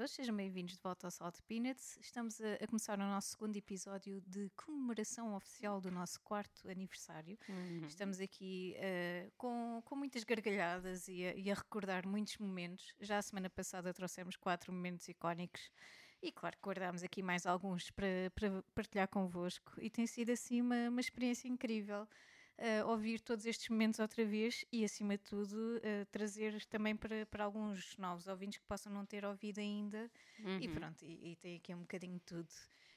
todos, sejam bem-vindos de volta ao Salt Peanuts. Estamos a, a, começar o nosso segundo episódio de comemoração oficial do nosso quarto aniversário. Uhum. Estamos aqui uh, com, com muitas gargalhadas e a, e a, recordar muitos momentos. Já a semana passada trouxemos quatro momentos icónicos e, claro, guardámos aqui mais alguns para, para partilhar convosco. E tem sido assim uma, uma experiência incrível uh, ouvir todos estes momentos outra vez e, acima de tudo, uh, trazer também para, para alguns novos ouvintes que possam não ter ouvido ainda. Uhum. E pronto, e, e, tem aqui um bocadinho de tudo.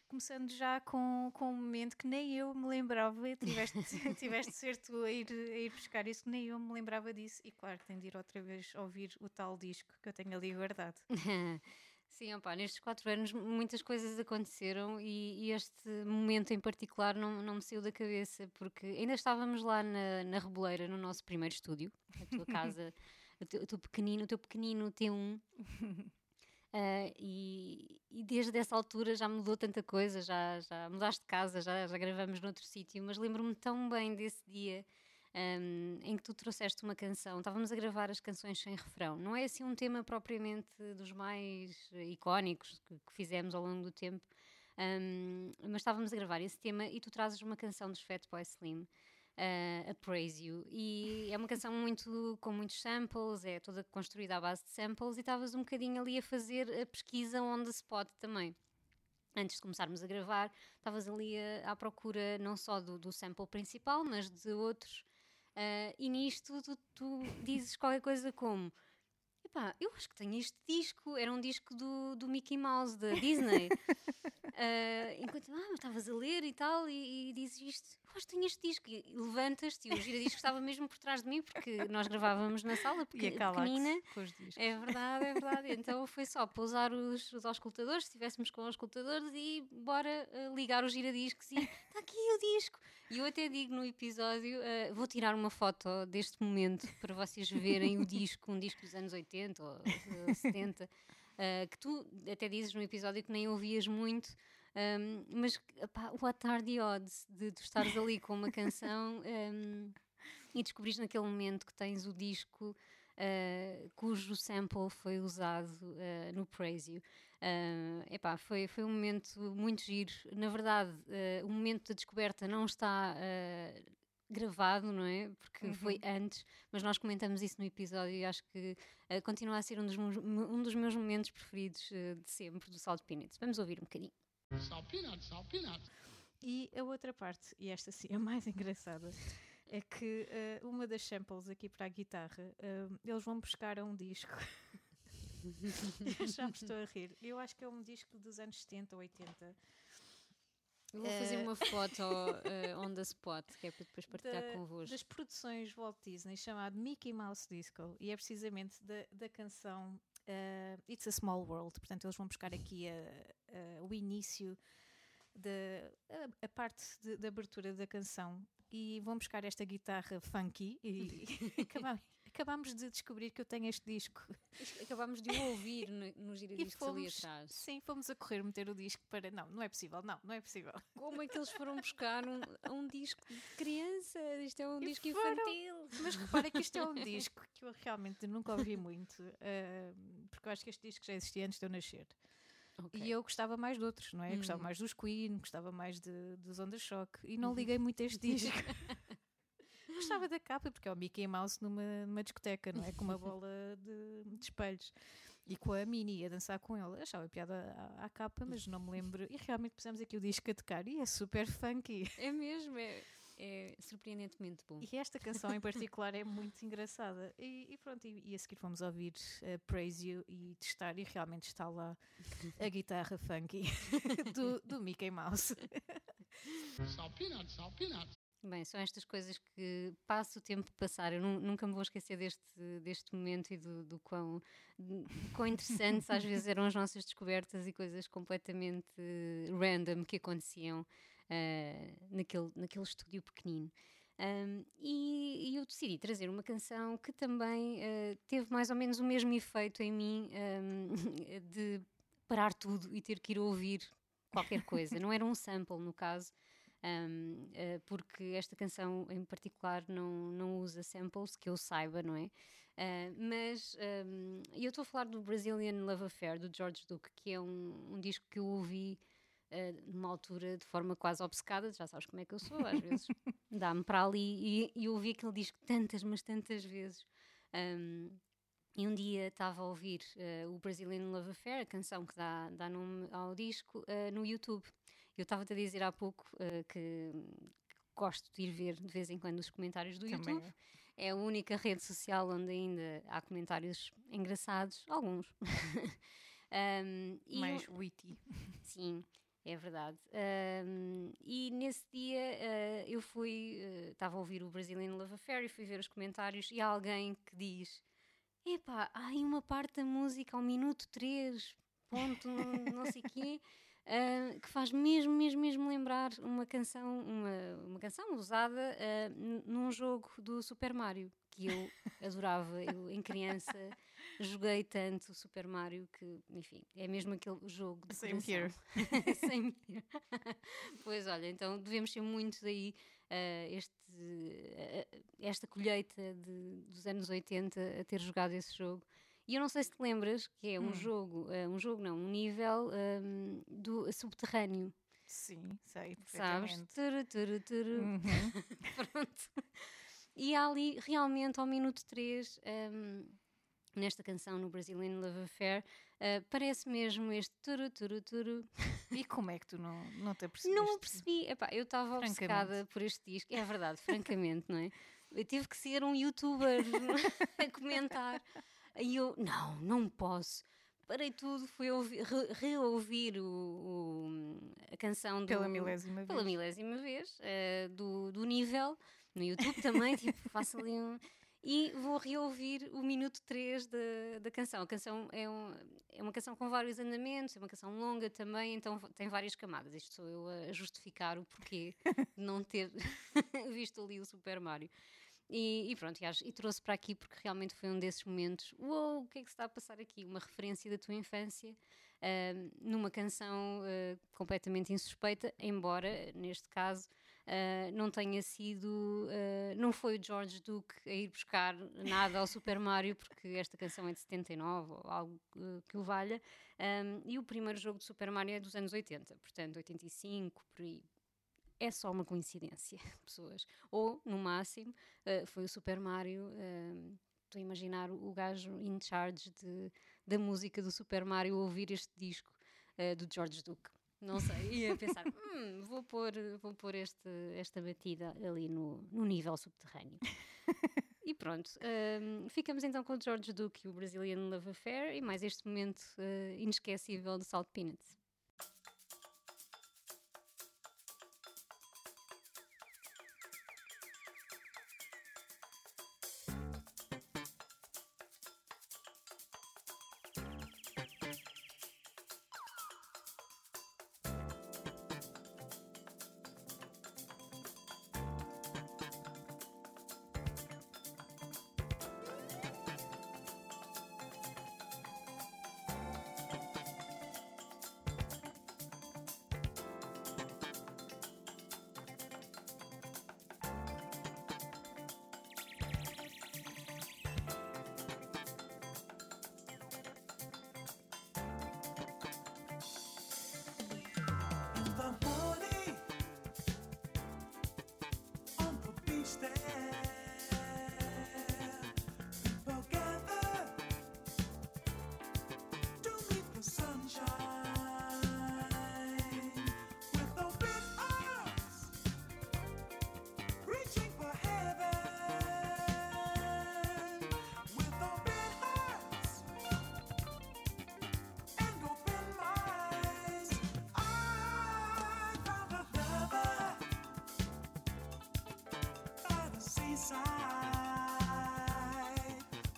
Começando já com, com um momento que nem eu me lembrava, tiveste, tiveste ser tu a ir, a ir buscar isso, que nem eu me lembrava disso. E claro, tenho de ir outra vez ouvir o tal disco que eu tenho ali guardado. Sim, opa, nestes quatro anos muitas coisas aconteceram e, e, este momento em particular não, não me saiu da cabeça, porque ainda estávamos lá na, na Reboleira, no nosso primeiro estúdio, a tua casa, o, teu, o teu pequenino, o teu pequenino T1. Uh, ah, e, e, desde essa altura já mudou tanta coisa, já, já mudaste de casa, já, já gravamos noutro sítio, mas lembro-me tão bem desse dia um, em que tu trouxeste uma canção. Estávamos a gravar as canções sem refrão. Não é assim um tema propriamente dos mais icónicos que, que fizemos ao longo do tempo, um, mas estávamos a gravar esse tema e tu trazes uma canção dos Fatboy Slim. Uh, a Praise You e é uma canção muito com muitos samples, é toda construída à base de samples e estavas um bocadinho ali a fazer a pesquisa on the spot também antes de começarmos a gravar, estavas ali a, à procura não só do, do, sample principal, mas de outros Uh, e nisto tu, tu, dizes qualquer coisa como epá, eu acho que tenho este disco, era um disco do, do Mickey Mouse, da Disney. uh, enquanto ah, estavas a ler e tal, e, e dizes isto, que tenho este disco, e levantas-te, e o giradisco estava mesmo por trás de mim, porque nós gravávamos na sala porque, pequenina. Com os discos. É verdade, é verdade. Então foi só pousar os, os auscultadores, se estivéssemos com os auscultadores, e bora uh, ligar os giradiscos, e está aqui o disco. E eu até digo no episódio, uh, vou tirar uma foto deste momento para vocês verem o disco, um disco dos anos 80 80 ou 70, uh, que tu até dizes no episódio que nem ouvias muito, um, mas pá, what are the odds de tu estares ali com uma canção um, e descobrires naquele momento que tens o disco. Uh, cujo sample foi usado uh, no Praise You. Uh, epá, foi, foi um momento muito giro. Na verdade, o momento da descoberta não está gravado, não é? Porque uhum. foi antes, mas nós comentamos isso no episódio e acho que uh, continua a ser um dos, um dos meus momentos preferidos uh, de sempre do Salt Peanuts. Vamos ouvir um bocadinho. Salt Peanuts. E a outra parte, e esta sim é a mais engraçada, é que uh, uma das samples aqui para a guitarra, eles vão buscar a um disco. Já me estou a rir. Eu acho que é um disco dos anos 70 ou 80 eu vou fazer uma foto uh, on the spot, que é para depois partilhar da, convosco. Das produções Walt Disney, chamado Mickey Mouse Disco, e é precisamente da, da canção uh, It's a Small World. Portanto, eles vão buscar aqui a, a, o início, da, a, a parte de, de abertura da canção e vão buscar esta guitarra funky e, acabamos, acabamos, de descobrir que eu tenho este disco. Acabámos de o ouvir no, no giradiscos fomos, ali atrás. Sim, fomos a correr meter o disco para. Não, não é possível, não, não é possível. Como é que eles foram buscar um, um disco de criança? Isto é um e disco foram, infantil. Mas repara que isto é um disco que eu realmente nunca ouvi muito, uh, porque eu acho que este disco já existia antes de eu nascer. Okay. E eu gostava mais de outros, não é? Hum. Gostava mais dos Queen, gostava mais de, dos Onda Shock e não uhum. liguei muito a este disco. gostava da capa, porque é o Mickey Mouse numa, numa discoteca, não é? Com uma bola de, de espelhos e com a Minnie a dançar com ele. Achava piada à, à, capa, mas não me lembro. E realmente pusemos aqui o disco a tocar e é super funky. É mesmo, é é surpreendentemente bom. E esta canção em particular é muito engraçada. E, e pronto, e, e, a seguir vamos ouvir uh, Praise You e testar, e realmente está lá a guitarra funky do, do Mickey Mouse. Peanuts, peanuts. Bem, são estas coisas que passo o tempo a passar. Eu nunca me vou esquecer deste, deste momento e do, do quão, do quão interessantes às vezes eram as nossas descobertas e coisas completamente random que aconteciam uh, naquele, naquele estúdio pequenino. Um, e, e, eu decidi trazer uma canção que também uh, teve mais ou menos o mesmo efeito em mim um, de parar tudo e ter que ir ouvir qualquer coisa. Não era um sample, no caso Um, uh, porque esta canção em particular não, não usa samples, que eu saiba, não é? Uh, mas eu estou a falar do Brazilian Love Affair, do George Duke, que é um, um disco que eu ouvi uh, numa altura de forma quase obcecada, já sabes como é que eu sou, às vezes dá-me para ali, e, e eu ouvi aquele disco tantas, mas tantas vezes. Um, e um dia estava a ouvir uh, o Brazilian Love Affair, a canção que dá, dá nome ao disco, uh, no YouTube. Eu estava-te a dizer há pouco uh, que, que, gosto de ir ver de vez em quando os comentários do Também YouTube. É. é a única rede social onde ainda há comentários engraçados, alguns. um, Mais witty. Sim, é verdade. Um, e nesse dia uh, eu fui, estava uh, a ouvir o Brazilian Love Affair e fui ver os comentários e há alguém que diz epá, há aí uma parte da música ao minuto 3, ponto, não, sei quê, uh, que faz mesmo, mesmo, mesmo lembrar uma canção, uma, uma canção usada num jogo do Super Mario, que eu adorava. Eu, em criança, joguei tanto o Super Mario que, enfim, é mesmo aquele jogo de Same here. Same here. pois olha, então devemos ser muito daí uh, este, uh, esta colheita de, dos anos 80 a ter jogado esse jogo. E eu não sei se te lembras que é um hum. jogo, uh, um jogo não, um nível um, do subterrâneo. Sim, sei, Sabes? Turu, turu, turu. Uhum. Pronto. E há ali, realmente, ao minuto 3, um, nesta canção, no Brazilian Love Affair, uh, parece mesmo este turu, turu, turu. E como é que tu não, não te apercebeste? Não percebi. Epá, eu estava obcecada por este disco. É verdade, francamente, não é? Eu tive que ser um youtuber a comentar. E eu, não, não posso. Parei tudo, fui ouvir, re, reouvir o, o, a canção do, pela milésima vez, pela milésima vez uh, do, do nível no YouTube também, tipo, faço ali um e vou reouvir o minuto 3 da, da canção. A canção é, um, é uma canção com vários andamentos, é uma canção longa também, então tem várias camadas. Isto sou eu a justificar o porquê de não ter visto ali o Super Mario. E, e pronto, e, e, trouxe para aqui porque realmente foi um desses momentos. Uou, o que é que se está a passar aqui? Uma referência da tua infância uh, numa canção uh, completamente insuspeita, embora, neste caso, uh, não tenha sido, uh, não foi o George Duke a ir buscar nada ao Super Mario, porque esta canção é de 79 ou algo uh, que o valha, um, e o primeiro jogo de Super Mario é dos anos 80, portanto 85, por aí. É só uma coincidência, pessoas. Ou, no máximo, foi o Super Mario. Estou a imaginar o, gajo in charge de, da música do Super Mario ouvir este disco do George Duke não sei, ia pensar, hum, vou pôr, vou pôr este, esta batida ali no, no nível subterrâneo. e pronto, um, ficamos então com o George Duke e o Brazilian Love Affair e mais este momento uh, inesquecível de Salt Peanuts. stand.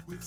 We've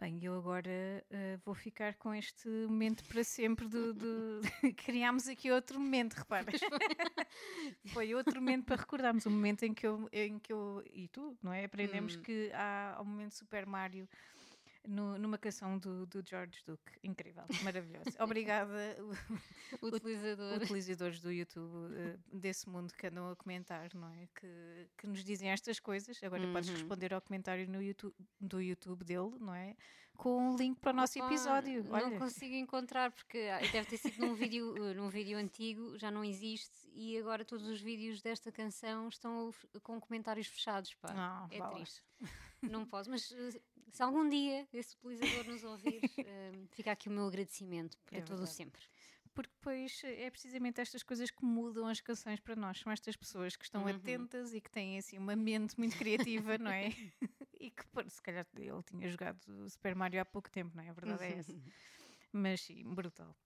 Bem, eu agora uh, vou ficar com este momento para sempre do, do... criámos aqui outro momento, repara. Foi outro momento para recordarmos, o um momento em que eu, em que eu e tu, não é? Aprendemos hum. que há o momento Super Mario no, numa canção do, do George Duke. Incrível, maravilhoso. Obrigada, Utilizador. utilizadores do YouTube uh, desse mundo que andam a comentar, não é? Que, que nos dizem estas coisas. Agora uhum. podes responder ao comentário no YouTube, do YouTube dele, não é? Com um link para o nosso Opa, episódio. Olha. Não consigo encontrar porque ah, deve ter sido num vídeo, uh, num vídeo antigo, já não existe, e agora todos os vídeos desta canção estão com comentários fechados. Pá. Não, é vale. triste. Não posso, mas uh, se algum dia esse utilizador nos ouvir, uh, fica aqui o meu agradecimento para é todo o sempre. Porque depois é precisamente estas coisas que mudam as canções para nós. São estas pessoas que estão uhum. atentas e que têm assim uma mente muito criativa, não é? e que se calhar ele tinha jogado Super Mario há pouco tempo, não é? A verdade é essa. Mas sim, brutal.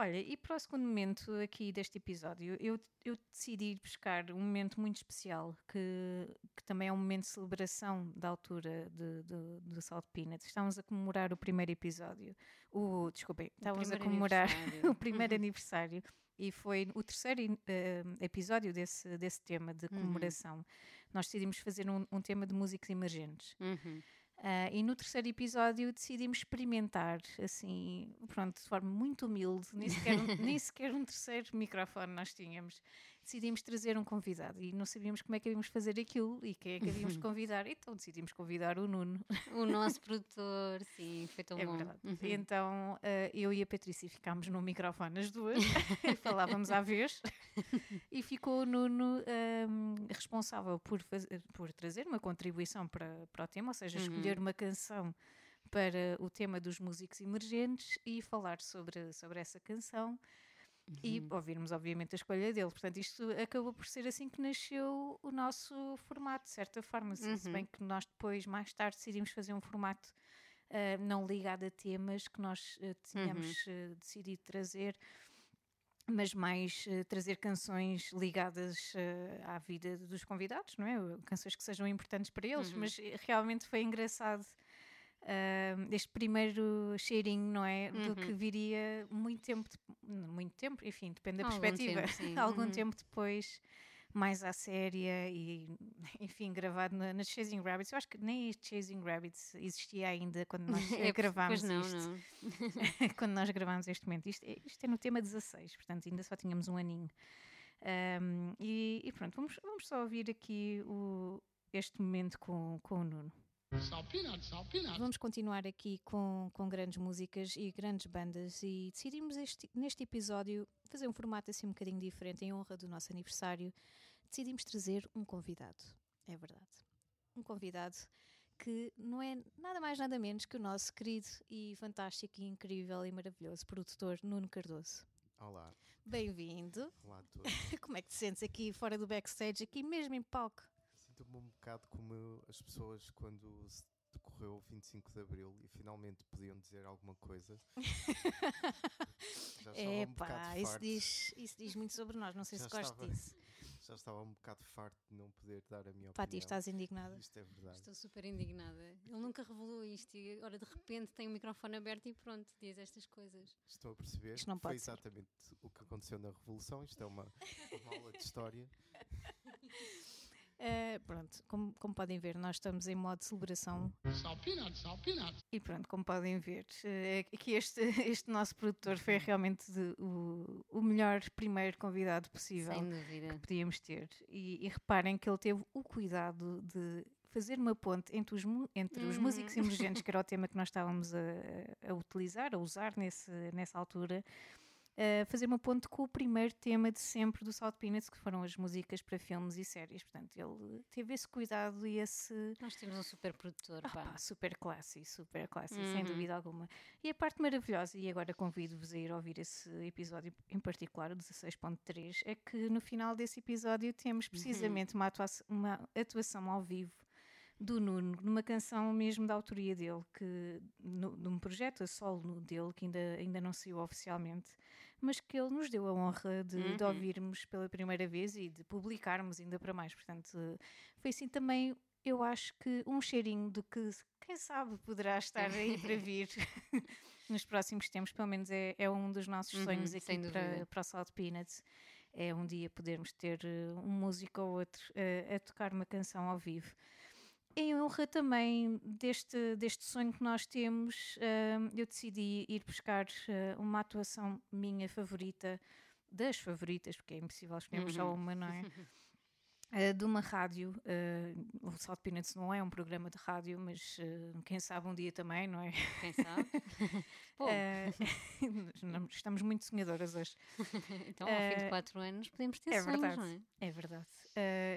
Olha, e para o segundo momento aqui deste episódio, eu, eu decidi buscar um momento muito especial, que, que também é um momento de celebração da altura de, de, de Salt Peanuts. Estávamos a comemorar o primeiro episódio, o, desculpem, estávamos a comemorar o primeiro aniversário e foi o terceiro uh, episódio desse, desse tema de uhum. comemoração. Uhum. Nós decidimos fazer um, um, tema de músicos emergentes. Uhum. Uh, e no terceiro episódio decidimos experimentar, assim, pronto, de forma muito humilde, nem sequer um, nem sequer um terceiro microfone nós tínhamos decidimos trazer um convidado e não sabíamos como é que íamos fazer aquilo e quem é que havíamos convidar. Então decidimos convidar o Nuno. O nosso produtor, sim, foi tão é bom. Verdade. Uhum. Então uh, eu e a Patrícia ficámos no microfone as duas e falávamos à vez e ficou o Nuno um, ehm, responsável por, fazer, por trazer uma contribuição para, para o tema, ou seja, escolher uhum. uma canção para o tema dos músicos emergentes e falar sobre, sobre essa canção uhum. e ouvirmos, obviamente, a escolha dele. Portanto, isto acabou por ser assim que nasceu o nosso formato, de certa forma. Uhum. Se bem que nós depois, mais tarde, decidimos fazer um formato uh, não ligado a temas que nós uh, tínhamos uh, decidido trazer mas mais uh, trazer canções ligadas uh, à vida dos convidados, não é? Canções que sejam importantes para eles, uhum. mas realmente foi engraçado uh, este primeiro cheirinho, não é? Uhum. Do que viria muito tempo, de, muito tempo, enfim, depende da Algum perspectiva, tempo, algum uhum. tempo depois, mais à séria e, enfim, gravado na, na, Chasing Rabbits. Eu acho que nem este Chasing Rabbits existia ainda quando nós é, gravámos não, isto. Não. quando nós gravámos este momento. Isto, é, isto é no tema 16, portanto, ainda só tínhamos um aninho. Um, e, e, pronto, vamos, vamos só ouvir aqui o, este momento com, com o Nuno. Vamos continuar aqui com, com grandes músicas e grandes bandas e decidimos este, neste episódio fazer um formato assim um bocadinho diferente em honra do nosso aniversário. Decidimos trazer um convidado, é verdade. Um convidado que não é nada mais nada menos que o nosso querido e fantástico e incrível e maravilhoso produtor Nuno Cardoso. Olá. Bem-vindo. Olá a todos. Como é que te sentes aqui fora do backstage, aqui mesmo em palco? Sinto-me um bocado como as pessoas quando se decorreu o 25 de Abril e finalmente podiam dizer alguma coisa. Já é um pá, isso diz, isso diz muito sobre nós, não sei já se gosto disso. Já estava um bocado farto de não poder dar a minha Pati, estás indignada? Isto é verdade. Estou super indignada. Ele nunca revelou isto e agora de repente tem o microfone aberto e pronto, diz estas coisas. Estou a perceber. Isto não pode Foi exatamente ser. o que aconteceu na Revolução. Isto é uma, uma aula de história. Uh, pronto, como, como, podem ver, nós estamos em modo de celebração. E pronto, como podem ver, uh, que este, este nosso produtor foi realmente de, o, o melhor primeiro convidado possível que podíamos ter. E, e, reparem que ele teve o cuidado de fazer uma ponte entre os, entre os uhum. músicos emergentes, que era o tema que nós estávamos a, a utilizar, a usar nesse, nessa altura uh, fazer uma ponte com o primeiro tema de sempre do South Peanuts, que foram as músicas para filmes e séries. Portanto, ele teve esse cuidado e esse. Nós temos um super produtor, pá. pá super classe, super classe, uhum. sem dúvida alguma. E a parte maravilhosa, e agora convido-vos a ir ouvir esse episódio em particular, o 16.3, é que no final desse episódio temos uhum. precisamente uhum. uma, atuação, uma atuação ao vivo do Nuno, numa canção mesmo da autoria dele, que no, num projeto a solo dele, que ainda, ainda não saiu oficialmente, mas que ele nos deu a honra de, uhum. de, ouvirmos pela primeira vez e de publicarmos ainda para mais. Portanto, foi assim também eu acho que um cheirinho do que, quem sabe, poderá estar aí para vir nos próximos tempos, pelo menos é, é um dos nossos uhum, sonhos aqui para, para o Salt Peanuts. É um dia podermos ter uh, um músico ou outro uh, a tocar uma canção ao vivo. Em honra também deste, deste sonho que nós temos, uh, eu decidi ir buscar uma atuação minha favorita, das favoritas, porque é impossível escolhermos uhum. só uma, não é? Uh, de uma rádio, uh, o South Peanuts não é um programa de rádio, mas uh, quem sabe um dia também, não é? Quem sabe? estamos muito sonhadoras hoje. então, ao fim de quatro anos, podemos ter é sonhos, verdade, não é? É verdade.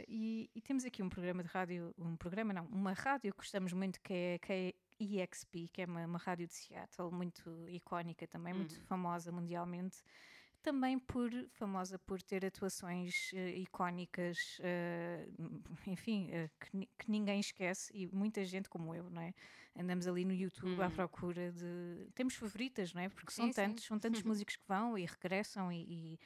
E, e, temos aqui um programa de rádio, um programa não, uma rádio que gostamos muito que é, que é EXP, que é uma, uma rádio de Seattle muito icónica também, uhum. muito famosa mundialmente também por famosa por ter atuações uh, icónicas, uh, enfim, uh, que, que, ninguém esquece e muita gente como eu, não é? Andamos ali no YouTube à hum. procura de temos favoritas, não é? Porque sim, são tantos, sim. são tantos músicos que vão e regressam e, e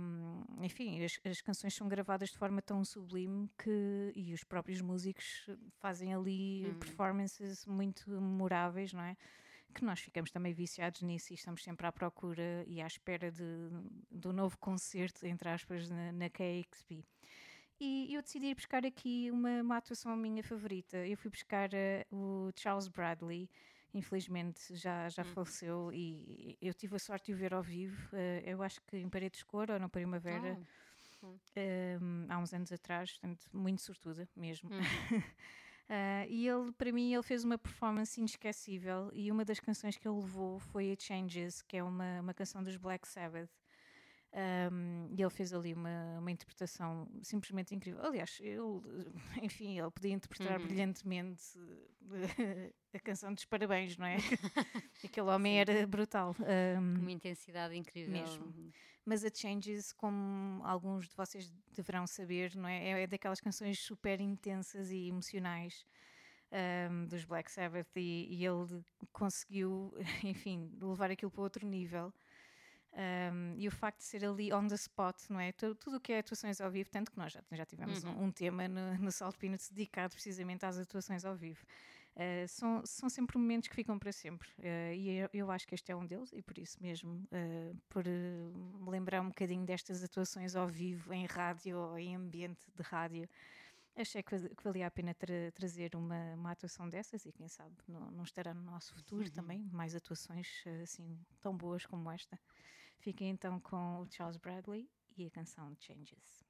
um, enfim, as, as, canções são gravadas de forma tão sublime que e os próprios músicos fazem ali hum. performances muito memoráveis, não é? Que nós ficamos também viciados nisso e estamos sempre à procura e à espera de, do novo concerto, entre aspas, na, na KXP. E eu decidi ir buscar aqui uma, uma atuação minha favorita. Eu fui buscar uh, o Charles Bradley, infelizmente já, já hum. faleceu e eu tive a sorte de o ver ao vivo. Uh, eu acho que em Paredes de Cor ou na Primavera. Oh. Um, ehm, há uns anos atrás, portanto, muito sortuda mesmo. Hum. Uh, e ele, para mim, ele fez uma performance inesquecível e uma das canções que ele levou foi a Changes, que é uma, uma canção dos Black Sabbath. Um, e ele fez ali uma, uma interpretação simplesmente incrível. Aliás, ele, enfim, ele podia interpretar uhum. brilhantemente a canção dos parabéns, não é? Aquele homem Sim. era brutal. Um, uma intensidade incrível. Mesmo. Mas a Changes, como alguns de vocês deverão saber, não é? É, é daquelas canções super intensas e emocionais. Um, dos Black Sabbath e, e, ele conseguiu, enfim, levar aquilo para outro nível. Um, e o facto de ser ali on the spot, não é? Tudo o que é atuações ao vivo, tanto que nós já, já tivemos uhum. um, um, tema no, no Salt Peanuts dedicado precisamente às atuações ao vivo. Uh, são, são sempre momentos que ficam para sempre. Uh, e eu, eu, acho que este é um deles, e por isso mesmo, uh, por me lembrar um bocadinho destas atuações ao vivo, em rádio ou em ambiente de rádio, achei que, que valia a pena tra trazer uma, uma, atuação dessas e quem sabe não, não estará no nosso futuro uhum. também mais atuações assim tão boas como esta. Fiquem então com o Charles Bradley e a canção Changes.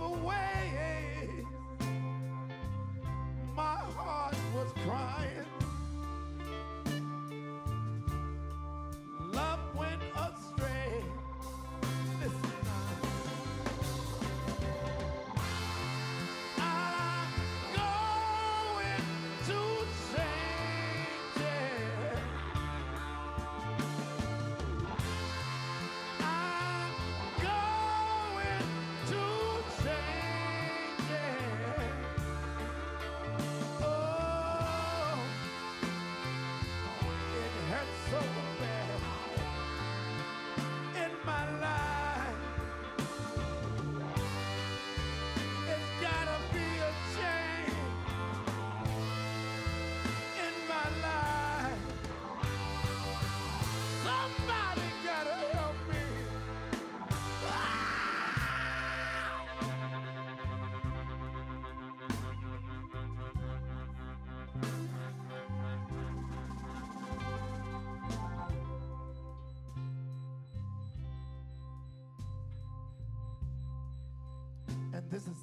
Its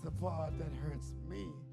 the part that hurts me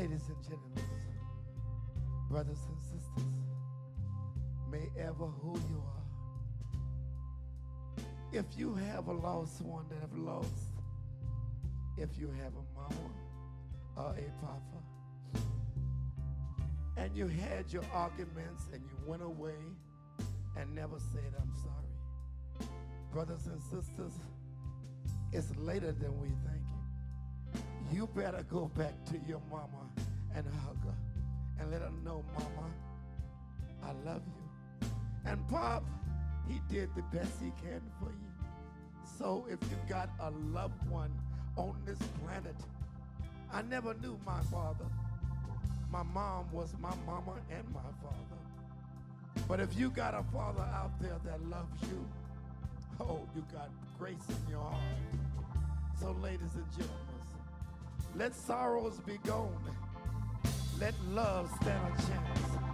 Ladies and gentlemen, brothers and sisters, may ever who you are, if you have a lost one that have lost, if you have a mama or a papa, and you had your arguments and you went away and never said, I'm sorry. Brothers and sisters, it's later than we think. You better go back to your mama and hug her and let her know, Mama, I love you. And Pop, he did the best he can for you. So if you got a loved one on this planet, I never knew my father. My mom was my mama and my father. But if you got a father out there that loves you, oh, you got grace in your heart. So, ladies and gentlemen, let sorrows be gone. Let love stand a chance.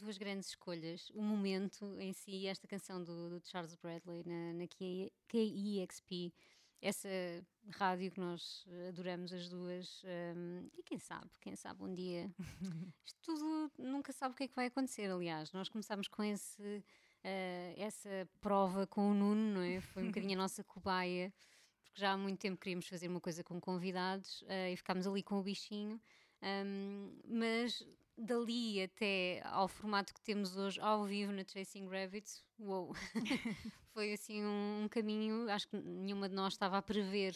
Duas grandes escolhas. O momento em si, esta canção do, do Charles Bradley na, na KEXP, essa rádio que nós adoramos as duas, um, e quem sabe, quem sabe um dia. Isto tudo nunca sabe o que é que vai acontecer, aliás. Nós começámos com esse, uh, essa prova com o Nuno, não é? Foi um bocadinho a nossa cobaia, porque já há muito tempo queríamos fazer uma coisa com convidados uh, e ficámos ali com o bichinho. Um, mas dali até ao formato que temos hoje ao vivo na Chasing Rabbits, uou, foi assim um, um, caminho, acho que nenhuma de nós estava a prever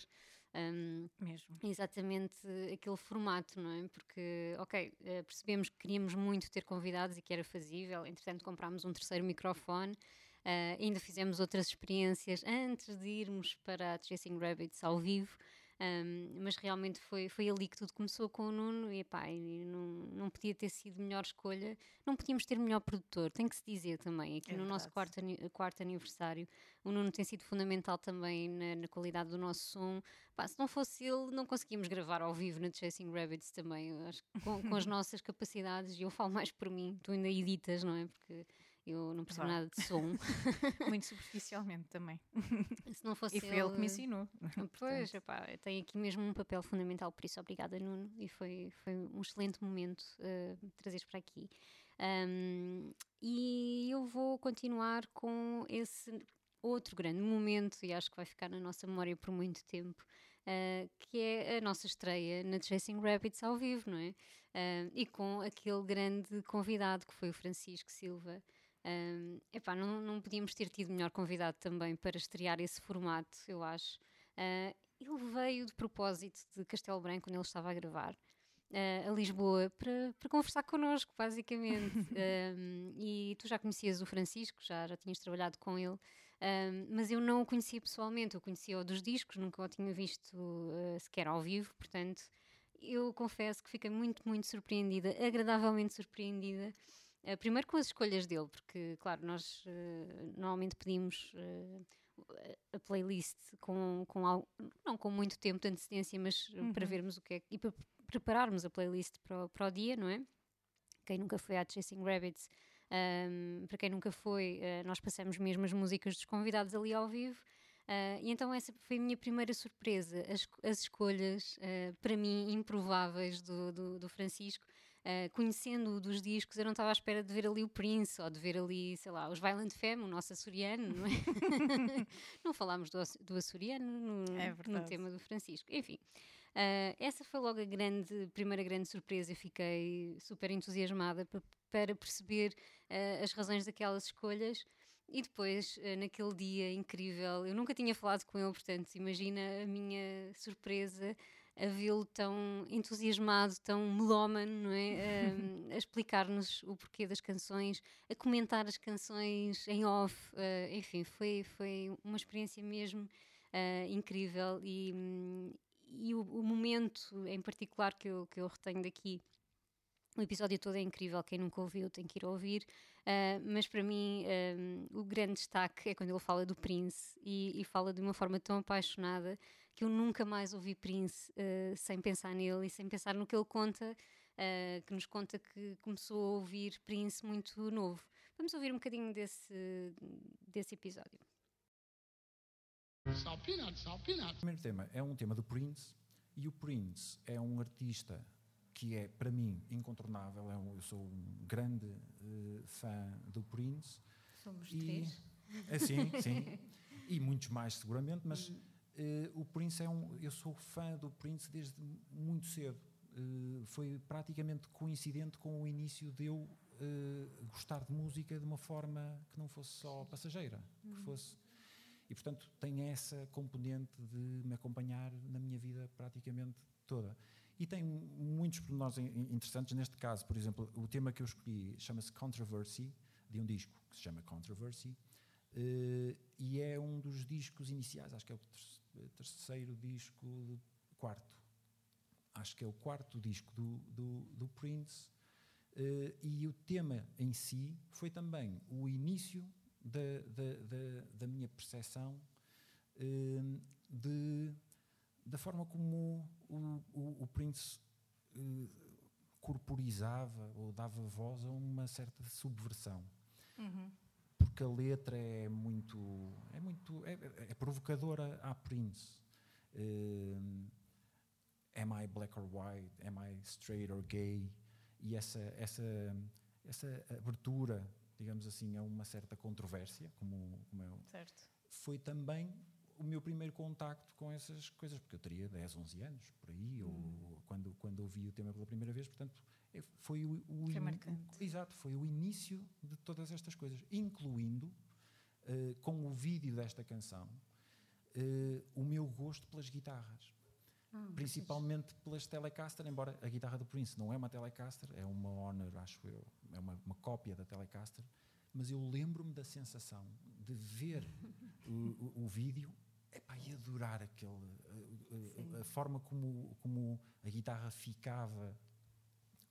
um, Mesmo. exatamente aquele formato, não é? Porque, ok, eh, percebemos que queríamos muito ter convidados e que era fazível, entretanto comprámos um terceiro microfone, uh, ainda fizemos outras experiências antes de irmos para a Chasing Rabbits ao vivo. Um, mas realmente foi, foi ali que tudo começou com o Nuno e, pá, não, não podia ter sido melhor escolha, não podíamos ter melhor produtor, tem que se dizer também. Aqui é no verdade. nosso quarto, quarto aniversário, o Nuno tem sido fundamental também na, na qualidade do nosso som. Pá, se não fosse ele, não conseguíamos gravar ao vivo na Chasing Rabbits também. Acho com, com as nossas capacidades, e eu falo mais por mim, tu ainda editas, não é? Porque eu não percebo nada de som. Muito superficialmente também. Se não fosse e foi ele, ele que me ensinou. Pois, epá, tem aqui mesmo um papel fundamental, por isso obrigada Nuno, e foi, foi um excelente momento uh, trazeres para aqui. Um, e eu vou continuar com esse outro grande momento, e acho que vai ficar na nossa memória por muito tempo, uh, que é a nossa estreia na Chasing Rabbits ao vivo, não é? Uh, e com aquele grande convidado que foi o Francisco Silva, um, epá, não, não podíamos ter tido melhor convidado também para estrear esse formato, eu acho. Uh, ele veio de propósito de Castelo Branco, quando ele estava a gravar, uh, a Lisboa, para, para conversar connosco, basicamente. um, e tu já conhecias o Francisco, já, já tinhas trabalhado com ele, um, mas eu não o conhecia pessoalmente, eu conhecia-o dos discos, nunca o tinha visto uh, sequer ao vivo, portanto, eu confesso que fiquei muito, muito surpreendida, agradavelmente surpreendida primeiro com as escolhas dele, porque, claro, nós uh, normalmente pedimos uh, a playlist com, com algo, não com muito tempo de antecedência, mas uhum. para vermos o que é e para prepararmos a playlist para o, para o dia, não é? Quem nunca foi à Chasing Rabbits, um, para quem nunca foi, nós passamos mesmo as músicas dos convidados ali ao vivo. Uh, e então essa foi a minha primeira surpresa, as, as escolhas, uh, para mim, improváveis do, do, do Francisco, Uh, conhecendo-o dos discos, eu não estava à espera de ver ali o Prince ou de ver ali, sei lá, os Violent Femme, o nosso açoriano, não é? não falámos do, do açoriano no, é no, tema do Francisco. Enfim, uh, essa foi logo a grande, primeira grande surpresa. Fiquei super entusiasmada para, para perceber uh, as razões daquelas escolhas. E depois, naquele dia incrível, eu nunca tinha falado com ele, portanto, imagina a minha surpresa a vê-lo tão entusiasmado, tão melómano, não é? Um, a explicar-nos o porquê das canções, a comentar as canções em off, uh, enfim, foi, foi uma experiência mesmo uh, incrível e, e o, o, momento em particular que eu, que eu retenho daqui. O episódio todo é incrível, quem nunca ouviu tem que ir ouvir, uh, mas para mim um, o grande destaque é quando ele fala do Prince e, e fala de uma forma tão apaixonada que eu nunca mais ouvi Prince uh, sem pensar nele e sem pensar no que ele conta, uh, que nos conta que começou a ouvir Prince muito novo. Vamos ouvir um bocadinho desse, desse episódio. Sal peanut, sal peanut. O primeiro tema é um tema do Prince e o Prince é um artista que é, para mim, incontornável. É eu sou um grande uh, fã do Prince. Somos e, três. É, sim, sim. e muitos mais, seguramente, mas. Hum Uh, o Prince é um. Eu sou fã do Prince desde muito cedo. Uh, foi praticamente coincidente com o início de eu uh, gostar de música de uma forma que não fosse só passageira, uhum. que fosse. E portanto tem essa componente de me acompanhar na minha vida praticamente toda. E tem muitos pormenores interessantes. Neste caso, por exemplo, o tema que eu escolhi chama-se Controversy, de um disco que se chama Controversy. E é um dos discos iniciais, acho que é o terceiro disco, quarto, acho que é o quarto disco do, do, do Prince, uh, e o tema em si foi também o início da, da, da, da minha percepção uh, da forma como o, o, o Prince uh, temporizava ou dava voz a uma certa subversão. Uhum. Porque a letra é muito. é muito. é, é provocadora à Prince. Uh, am I black or white? Am I straight or gay? E essa, essa, essa abertura, digamos assim, a uma certa controvérsia, como, como é, Certo. foi também o meu primeiro contacto com essas coisas, porque eu teria 10, 11 anos, por aí, ou quando, quando ouvi o tema pela primeira vez, portanto, é- foi o, o Foi marcante. Exato, foi o início de todas estas coisas, incluindo, eh, com o vídeo desta canção, eh, o meu gosto pelas guitarras. Principalmente pelas Telecaster, embora a guitarra do Prince não é uma Telecaster, é uma Honor, acho eu, é uma, uma cópia da Telecaster, mas eu lembro-me da sensação de ver o, o- o vídeo epá, e adorar aquele, a- a, a forma como, como a guitarra ficava,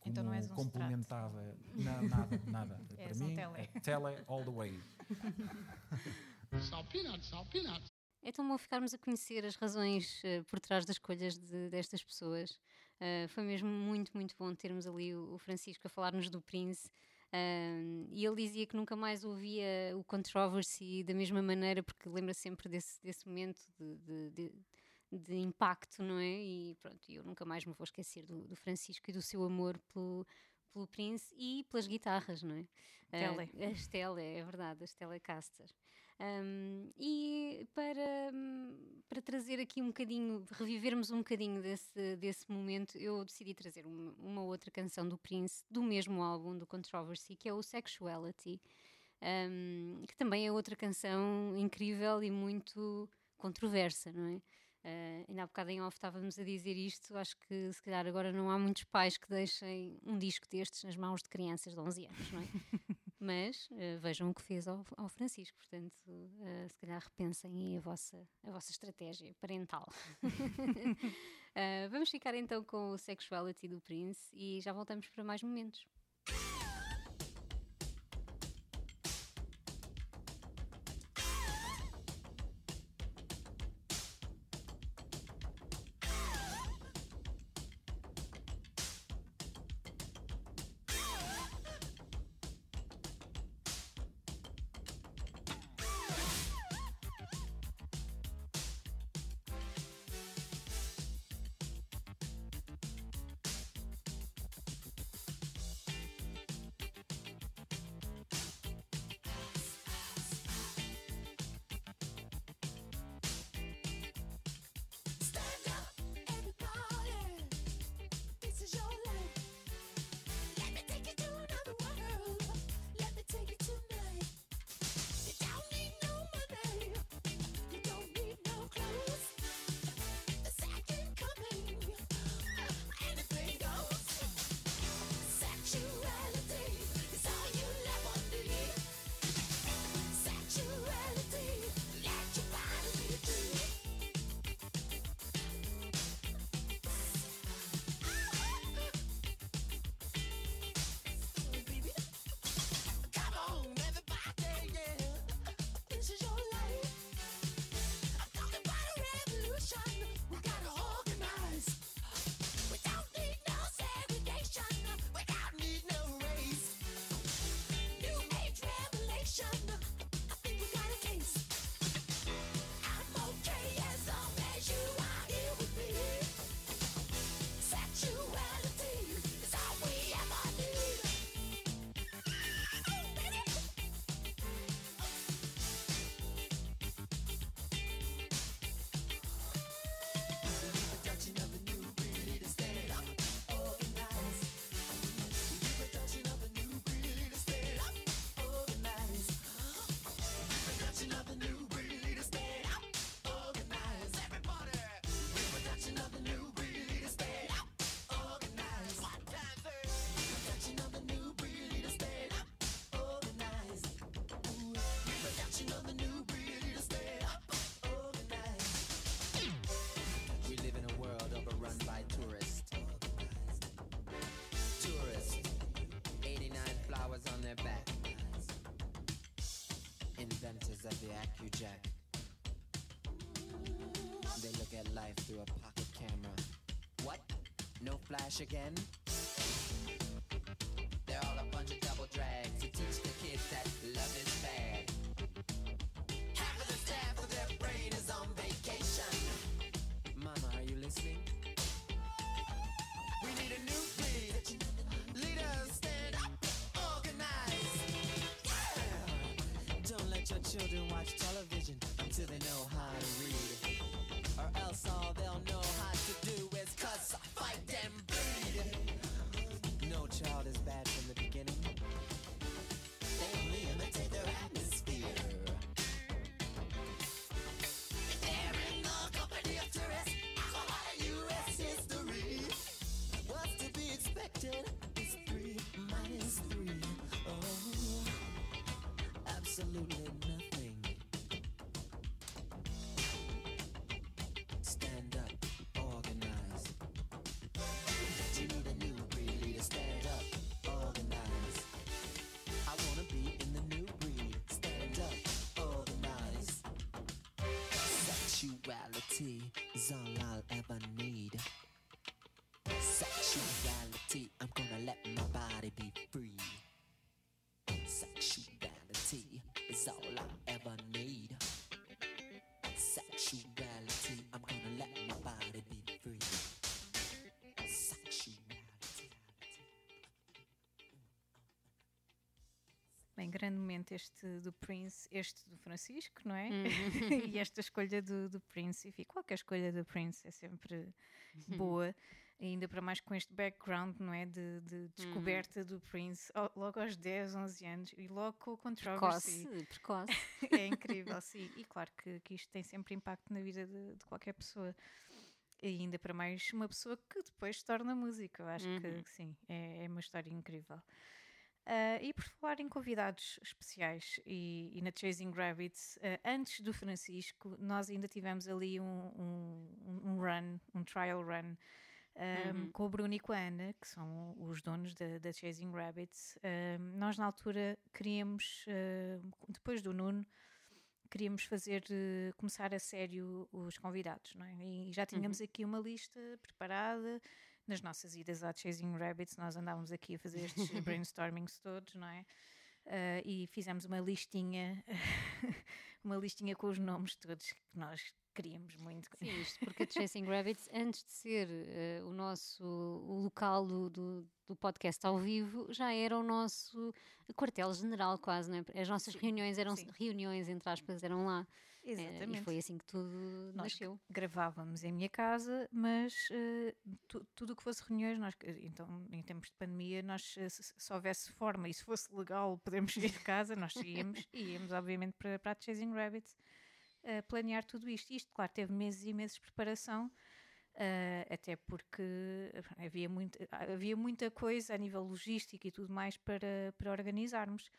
como Então não és um complementava. Não, nada, nada. És Para um mim, tele. é tele all the way. É tão bom ficarmos a conhecer as razões eh, por trás das escolhas de- destas pessoas. Eh, foi mesmo muito, muito bom termos ali o, o Francisco a falar-nos do Prince. Ah, e ele dizia que nunca mais ouvia o Controversy da mesma maneira, porque lembra sempre desse, desse momento de, de- de- de impacto, não é? E pronto, eu nunca mais me vou esquecer do, do Francisco e do seu amor pelo, pelo Prince e pelas guitarras, não é? Tele. Ah, as tele, é verdade, as Telecaster. Um, e para, para trazer aqui um bocadinho, revivermos um bocadinho desse, desse momento, eu decidi trazer uma, uma outra canção do Prince, do mesmo álbum, do Controversy, que é o Sexuality, um, que também é outra canção incrível e muito controversa, não é? Uh, ainda há bocado em off estávamos a dizer isto, acho que se calhar agora não há muitos pais que deixem um disco destes nas mãos de crianças de 11 anos, não é? Mas eh, vejam o que fez ao, ao Francisco, portanto, eh, se calhar repensem aí a vossa, a vossa estratégia parental. Vamos ficar então com o Sexuality do Prince e já voltamos para mais momentos. their back. Inventors of the AccuJack. They look at life through a pocket camera. What? No flash again? They're all a bunch of double drags to teach the kids that love is bad. Half of the staff of their brain is on vacation. Mama, are you listening? We need a new plan. child is bad Sexuality is all Bem, grande momento este do Prince, este do Francisco, não é? Uhum. e esta escolha do, do Prince, enfim, qualquer escolha do Prince é sempre boa, e ainda para mais com este background, não é? De, de descoberta do Prince, logo aos 10, 11 anos, e logo com o Controversy. Precoce, precoce. é incrível, sim. E claro que, que isto tem sempre impacto na vida de, de qualquer pessoa. E ainda para mais uma pessoa que depois torna música. Eu acho que, que sim, é, é uma história incrível. Ah, e por falar em convidados especiais e, e na Chasing Rabbits, ah, antes do Francisco, nós ainda tivemos ali um, um, um run, um trial run. um, Com o Bruno e com a Ana, que são os donos da, da Chasing Rabbits, nós na altura queríamos, ah, depois do Nuno, queríamos fazer começar a sério os convidados, não é? E já tínhamos aqui uma lista preparada. Nas nossas idas à Chasing Rabbits, nós andávamos aqui a fazer estes brainstormings todos, não é? Ah, e fizemos uma listinha, uma listinha com os nomes todos que nós queríamos muito. Sim, isto porque a Chasing Rabbits, antes de ser eh, o nosso o local do, do, do podcast ao vivo, já era o nosso quartel-general quase, não é? As nossas reuniões eram sim. reuniões, entre aspas, eram lá. Eh, Exatamente. e foi assim que tudo Nós nasceu. gravávamos em minha casa, mas eh, tu- tudo o que fosse reuniões, nós, então em tempos de pandemia, nós eh, se, se houvesse forma e se fosse legal podermos sair de casa, nós íamos e íamos obviamente para, para a Chasing Rabbits a planear tudo isto. Isto, claro, teve meses e meses de preparação, eh, até porque havia, muito, havia muita coisa a nível logístico e tudo mais para, para organizarmos.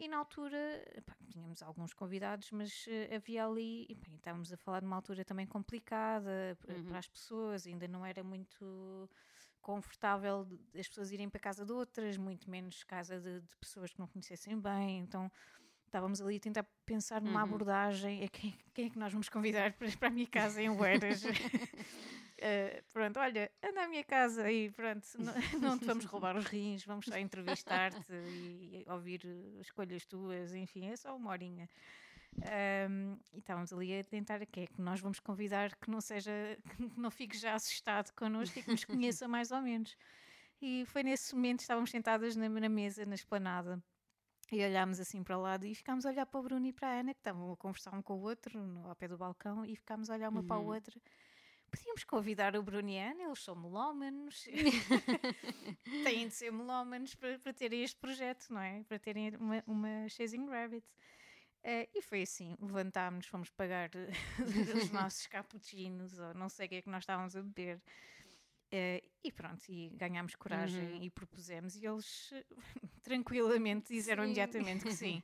E na altura pá, tínhamos alguns convidados, mas eh, havia ali, e, bem, estávamos a falar de uma altura também complicada para, para as pessoas, ainda não era muito confortável as pessoas irem para casa de outras, muito menos casa de, de pessoas que não conhecessem bem, então estávamos ali a tentar pensar numa abordagem, a quem, quem é que nós vamos convidar para, para a minha casa em Oeiras. Eh, pronto, olha, anda à minha casa e pronto, não, não te vamos roubar os rins, vamos só entrevistar-te e, e ouvir eh, escolhas tuas, enfim, é só uma horinha. Ahm, e estávamos ali a tentar quem é que nós vamos convidar que não seja, que não fique já assustado connosco e que nos conheça mais ou menos. E foi nesse momento, estávamos sentadas na, na mesa, na esplanada, e olhámos assim para o lado e ficámos a olhar para o Bruno e para a Ana, que estavam a conversar um com o outro no, ao pé do balcão, e ficámos a olhar uma para a outra. Podíamos convidar o Ana, eles são melómanos, têm de ser melómanos para, para terem este projeto, não é? Para terem uma, uma Chasing Rabbit. Eh, e foi assim, levantámos, fomos pagar eh, os nossos cappuccinos, ou não sei o que é que nós estávamos a beber. Eh, e pronto, e ganhámos coragem e propusemos, e eles tranquilamente disseram Sim. imediatamente que sim.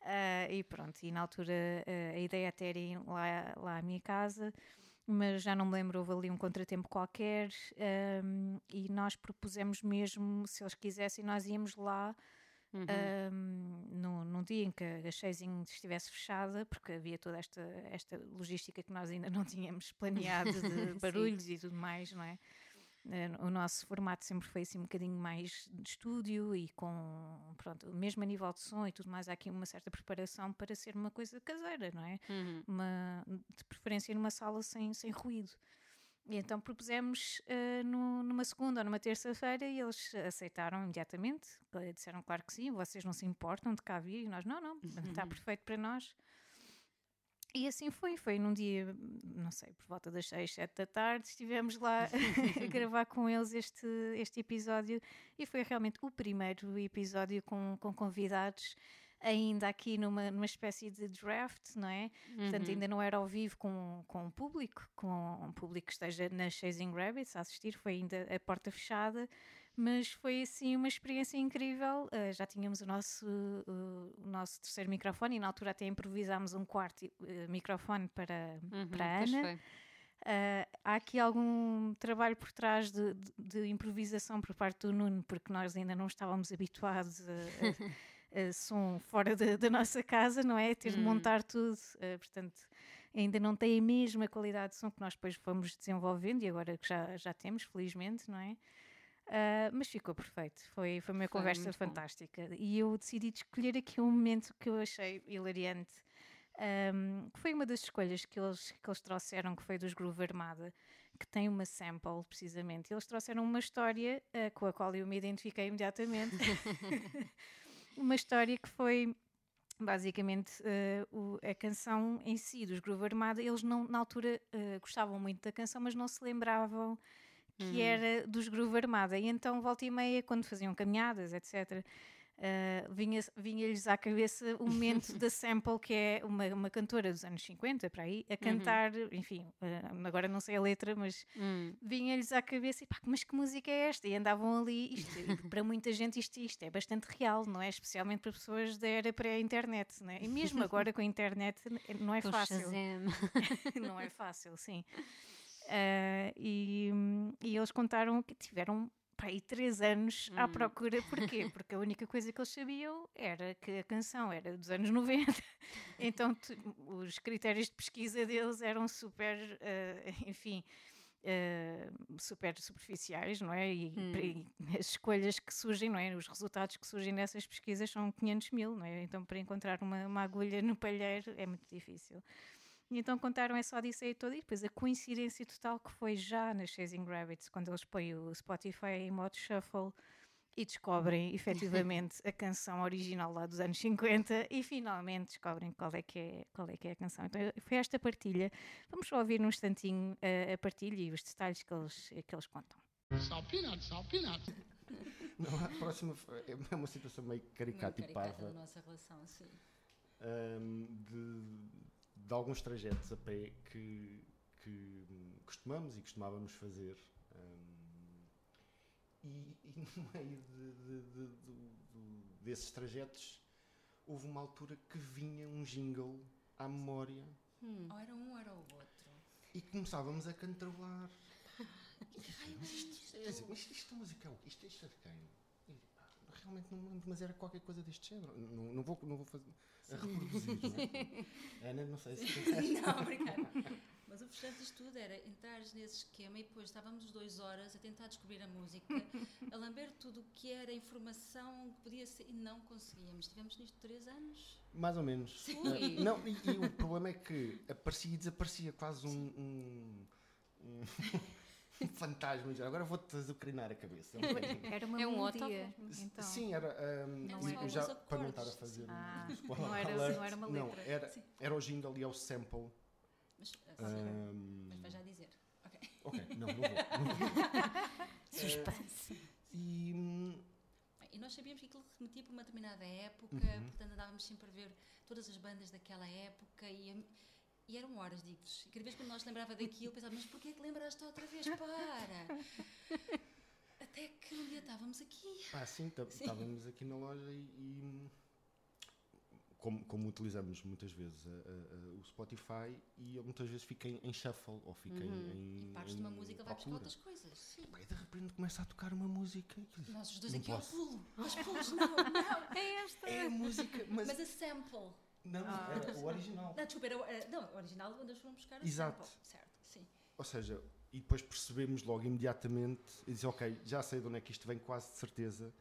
Ah, e pronto, e na altura a ideia até era ir lá, lá à minha casa, mas já não me lembro, houve ali um contratempo qualquer, ahm, e nós propusemos mesmo, se eles quisessem, nós íamos lá Uhum. ahm, no, num dia em que a Chasing estivesse fechada, porque havia toda esta, esta logística que nós ainda não tínhamos planeado de barulhos e tudo mais, não é? Eh, O nosso formato sempre foi assim um bocadinho mais de estúdio e com, pronto, mesmo a nível de som e tudo mais, há aqui uma certa preparação para ser uma coisa caseira, não é? Uhum. Uma, de preferência numa sala sem, sem ruído. E então propusemos eh, no- numa segunda ou numa terça-feira e eles aceitaram imediatamente. Eh, Disseram, claro que sim, vocês não se importam de cá vir. E nós, não, não, está perfeito para nós. E assim foi, foi num dia, não sei, por volta das seis, sete da tarde, estivemos lá a gravar com eles este, este episódio e foi realmente o primeiro episódio com, com convidados, ainda aqui numa, numa espécie de draft, não é? Portanto, ainda não era ao vivo com, com o público, com um público que esteja na Chasing Rabbits a assistir, foi ainda a porta fechada, Mas foi assim uma experiência incrível. Uh, já tínhamos o nosso, uh, o nosso terceiro microfone e na altura até improvisámos um quarto uh, microfone para, Uhum, para a Ana. Uh, há aqui algum trabalho por trás de, de- de improvisação por parte do Nuno, porque nós ainda não estávamos habituados a, a- a som fora da, da nossa casa, não é? Ter de Hum. montar tudo, uh, portanto, ainda não tem a mesma qualidade de som que nós depois fomos desenvolvendo e agora que já, já temos, felizmente, não é? Uh, mas ficou perfeito, foi, foi uma Foi conversa muito bom. fantástica e eu decidi de escolher aqui um momento que eu achei hilariante um, que foi uma das escolhas que eles, que eles trouxeram, que foi dos Groove Armada, que tem uma sample, precisamente. Eles trouxeram uma história uh, com a qual eu me identifiquei imediatamente. uma história que foi basicamente uh, o- a canção em si dos Groove Armada. Eles não, na altura uh, gostavam muito da canção, mas não se lembravam que era dos Groove Armada. E então, volta e meia, quando faziam caminhadas, etc., Uh, vinha- vinha-lhes à cabeça o momento da sample, que é uma, uma cantora dos anos 50, para aí, a cantar, enfim, uh, agora não sei a letra, mas Hum, vinha-lhes à cabeça, e pá, mas que música é esta? E andavam ali, isto, para muita gente isto, isto é bastante real, não é? Especialmente para pessoas da era pré-internet, não é? E mesmo agora com a internet não é fácil não é fácil, sim. Ah, e, e eles contaram que tiveram pá, aí três anos à Hum. procura. Porquê? Porque a única coisa que eles sabiam era que a canção era dos anos 90. Então tu- os critérios de pesquisa deles eram super, ah, enfim. ah, super superficiais, não é? E, Hum. e as escolhas que surgem, não é? Os resultados que surgem dessas pesquisas são 500 mil, não é? Então, para encontrar uma, uma agulha no palheiro é muito difícil. E então contaram essa odisseia toda e depois a coincidência total que foi já nas Chasing Rabbits, quando eles põem o Spotify em modo shuffle e descobrem efetivamente a canção original lá dos anos 50 e finalmente descobrem qual é que é, qual é, que é a canção. Então foi esta partilha. Vamos só ouvir num instantinho a, a partilha e os detalhes que eles, que eles contam. Salt peanuts. Não, a próxima foi- é uma situação meio caricata e caricata parva. da nossa relação, sim. hum, de, de alguns trajetos a pé que, que hum, costumamos e costumávamos fazer. hum, e, e no meio de- de- de- desses trajetos houve uma altura que vinha um jingle à memória Ou era um ou era o outro. e começávamos a cantarolar. Que raio, isto, é isto é música é o quê? Isto, isto é de quem? Realmente não me lembro, mas era qualquer coisa deste género. Não, não vou, não vou fazer, a reproduzir. Não é? Ana, não sei se Não, obrigada. Mas o frustrante disto tudo era entrares nesse esquema e depois estávamos os dois horas a tentar descobrir a música, a lamber tudo o que era informação que podia ser e não conseguíamos. Tivemos nisto três anos. Mais ou menos. Ah, não, e, e o problema é que aparecia e desaparecia quase um. um, um- um fantasma. Agora vou-te azucrinar a cabeça. um bocadinho. Era uma É um ótimo. então. Sim, era. ahm, Não é eu já, para não estar a fazer. um Ah, spoiler não era- alert, não era uma não, letra. era, Sim. era o jingle e é o sample. Mas, assim, ahm, mas vai já dizer. Ok. ok, não, não vou. Não vou. Suspense. E. hum, E nós sabíamos que aquilo remetia para uma determinada época, Uhum. portanto andávamos sempre a ver todas as bandas daquela época e, e eram horas, digo-vos. E cada vez que nós lembrava daquilo, pensava, mas porquê que lembraste outra vez? Para! Até que um dia estávamos aqui. Pá, sim, tá- estávamos aqui na loja e, e, como, como utilizamos muitas vezes a- a- a- o Spotify e eu muitas vezes fico em, em shuffle ou fico em, em, E partes de uma música, vai buscar outras coisas. Sim. E de repente começa a tocar uma música e Nós os dois não aqui ao pulo. Aos pulos, não, não. É esta. É a música, mas, Mas a sample. Não, era o original. Não, desculpa, era, o- era- não, o original quando eles foram buscar Exato. sample. Certo, sim. Ou seja, e depois percebemos logo imediatamente e disse, ok, já sei de onde é que isto vem quase de certeza,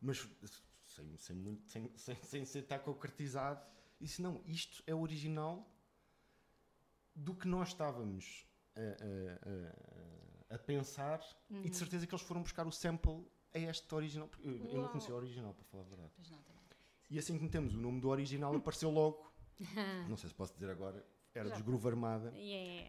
mas sem, sem, muito, sem, sem, sem ser estar concretizado, e disse, não, isto é o original do que nós estávamos a, a- a- a pensar e de certeza que eles foram buscar o sample a este original, porque eu, eu não conhecia o original, para falar a verdade. Pois não, também. E assim que metemos o nome do original apareceu logo, não sei se posso dizer agora, era dos Groove Armada. Yeah.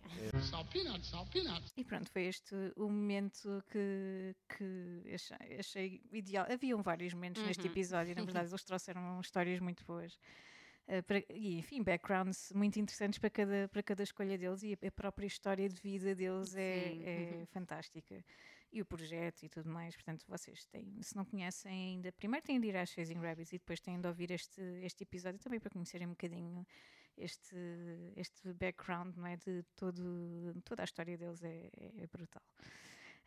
Peanuts. E pronto, foi este o momento que, que achei, achei ideal. Haviam vários momentos neste Uhum. episódio, na verdade, eles trouxeram histórias muito boas. Eh, para- e enfim, backgrounds muito interessantes para cada, para cada escolha deles e a, a própria história de vida deles é, é uhum. fantástica. E o projeto e tudo mais. Portanto, vocês têm, se não conhecem ainda, primeiro têm de ir às Chasing Rabbits e depois têm de ouvir este, este episódio também para conhecerem um bocadinho este, este background, não é? De todo, toda a história deles é, é brutal.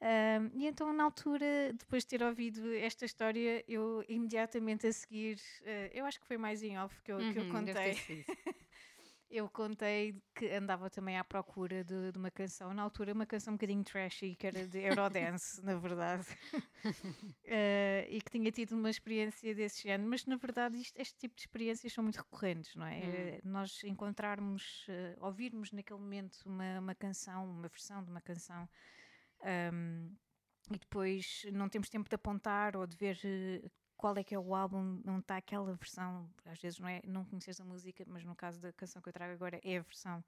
Ahm, e então, na altura, depois de ter ouvido esta história, eu imediatamente a seguir, eh, eu acho que foi mais em off que eu, que eu Uhum, contei. Eu contei que andava também à procura de, de uma canção, na altura uma canção um bocadinho trashy, que era de Eurodance, na verdade, Eh, e que tinha tido uma experiência desse género, mas na verdade isto- este tipo de experiências são muito recorrentes, não é? Eh, Nós encontrarmos, eh, ouvirmos naquele momento uma, uma canção, uma versão de uma canção, ahm, e depois não temos tempo de apontar ou de ver qual é que é o álbum, não está aquela versão, às vezes não é não conheces a música, mas no caso da canção que eu trago agora é a versão.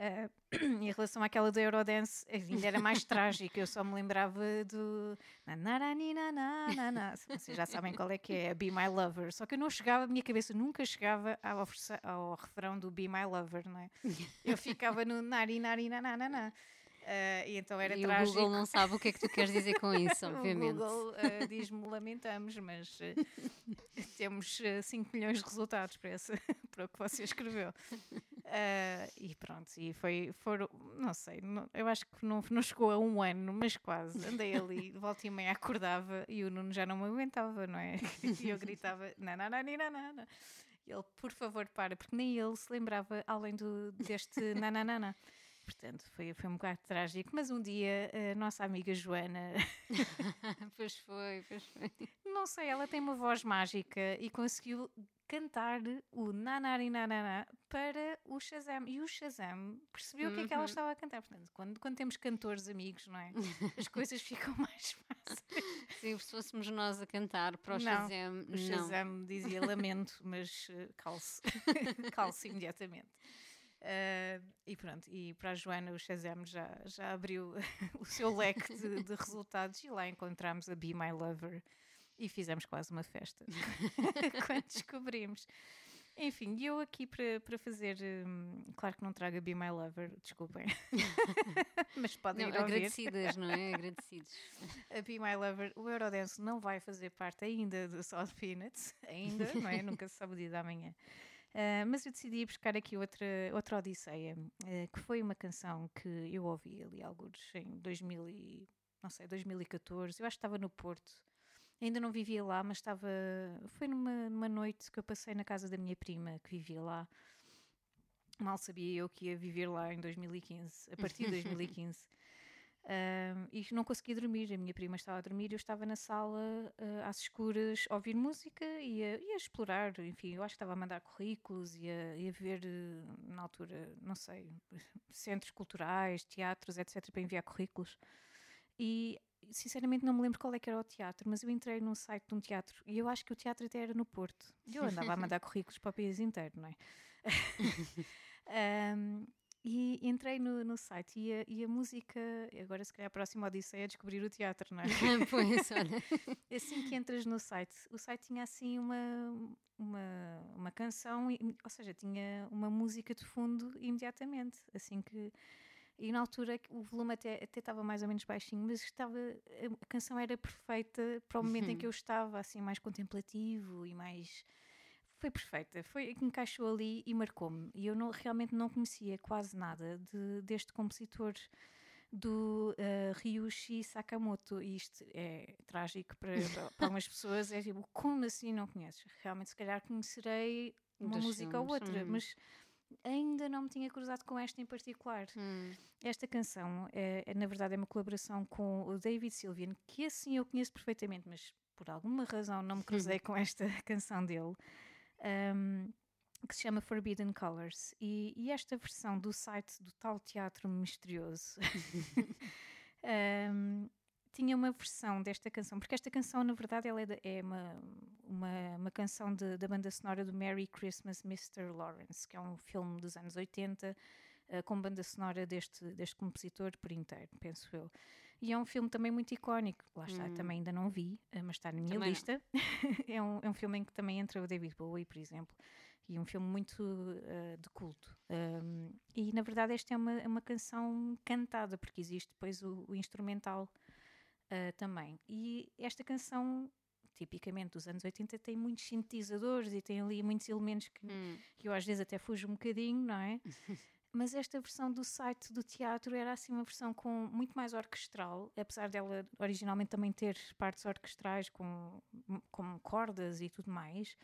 Ah, em relação àquela do Eurodance, ainda era mais trágica, eu só me lembrava do vocês já sabem qual é que é, Be My Lover, só que eu não chegava, a minha cabeça nunca chegava ao, ao refrão do Be My Lover, não é? Eu ficava no nari nari Ah, e então era e o trágico. Google não sabe o que é que tu queres dizer com isso, obviamente. O Google eh, diz-me lamentamos, mas eh, temos 5 milhões de resultados para, esse, para o que você escreveu. E pronto, e foi, foram, não sei, não- eu acho que não, não chegou a um ano, mas quase. Andei ali, volta e meia acordava e o Nuno já não me aguentava, não é? E eu gritava. E ele, por favor, para, porque nem ele se lembrava além do, deste nananana. Portanto, foi, foi um bocado trágico, mas um dia a nossa amiga Joana pois foi, pois foi. não sei, ela tem uma voz mágica e conseguiu cantar o Nanari Nanana para o Shazam. E o Shazam percebeu o que é que ela Uhum. estava a cantar. Portanto, quando, quando temos cantores amigos, não é? As coisas ficam mais fáceis. Sim, se fôssemos nós a cantar para o Não, Shazam, O não. Shazam dizia lamento, mas eh, calce. calce imediatamente. Ah, e pronto, e para a Joana o Shazam já, já abriu o seu leque de, de resultados e lá encontramos a Be My Lover e fizemos quase uma festa quando descobrimos. Enfim, eu aqui para, para fazer, hum, claro que não trago a Be My Lover, desculpem, mas podem Não, ir ouvir. agradecidas, não é? Agradecidos. A Be My Lover, o Eurodance não vai fazer parte ainda do South Peanuts, ainda, não é? Nunca se sabe o dia da manhã. Ah, mas eu decidi buscar aqui outra, outra Odisseia, ah, que foi uma canção que eu ouvi ali alguns em 2000 e, não sei, 2014, eu acho que estava no Porto. Ainda não vivia lá, mas estava. Foi numa, numa noite que eu passei na casa da minha prima, que vivia lá. Mal sabia eu que ia viver lá em 2015, a partir de 2015. E não consegui dormir. A minha prima estava a dormir, eu estava na sala ah, às escuras a ouvir música e a, e a explorar. Enfim, eu acho que estava a mandar currículos e a, e a ver, eh, na altura, não sei, centros culturais, teatros, etc., para enviar currículos. E sinceramente não me lembro qual é que era o teatro, mas eu entrei num site de um teatro e eu acho que o teatro até era no Porto. E eu andava a mandar currículos para o país inteiro, não é? Ahm, e entrei no, no site e a, e a música, agora se calhar a próxima Odisseia é descobrir o teatro, não é? pois, olha. assim que entras no site, o site tinha assim uma, uma, uma canção, ou seja, tinha uma música de fundo imediatamente, assim que e na altura o volume até, até estava mais ou menos baixinho, mas estava, a canção era perfeita para o momento em que eu estava, assim, mais contemplativo e mais. Foi perfeita, foi encaixou ali e marcou-me. E eu não, realmente não conhecia quase nada de, deste compositor do eh, Ryushi Sakamoto. E isto é trágico para, para- algumas pessoas. É tipo, como assim não conheces? Realmente, se calhar conhecerei uma Dos música ou filmes, outra, hum. mas ainda não me tinha cruzado com esta em particular. Hum. Esta canção, é, é, na verdade, é uma colaboração com o David Sylvian, que assim eu conheço perfeitamente, mas por alguma razão não me cruzei com esta canção dele, um, que se chama Forbidden Colors. E, e esta versão do site do tal teatro misterioso um, tinha uma versão desta canção, porque esta canção, na verdade, ela é, de- é uma, uma, uma canção de- da banda sonora do Merry Christmas, Mr. Lawrence, que é um filme dos anos 80, eh, com banda sonora deste, deste compositor por inteiro, penso eu. E é um filme também muito icónico, lá está, Hum. também ainda não vi, eh, mas está na minha Também lista. é, um, é um filme em que também entra o David Bowie, por exemplo, e um filme muito eh, de culto. Um, e na verdade esta é uma, é uma canção cantada, porque existe depois o, o instrumental ah, também. E esta canção, tipicamente dos anos 80, tem muitos sintetizadores e tem ali muitos elementos que, Hum. que eu às vezes até fujo um bocadinho, não é? Mas esta versão do site do teatro era assim uma versão com muito mais orquestral, apesar dela originalmente também ter partes orquestrais com, com cordas e tudo mais.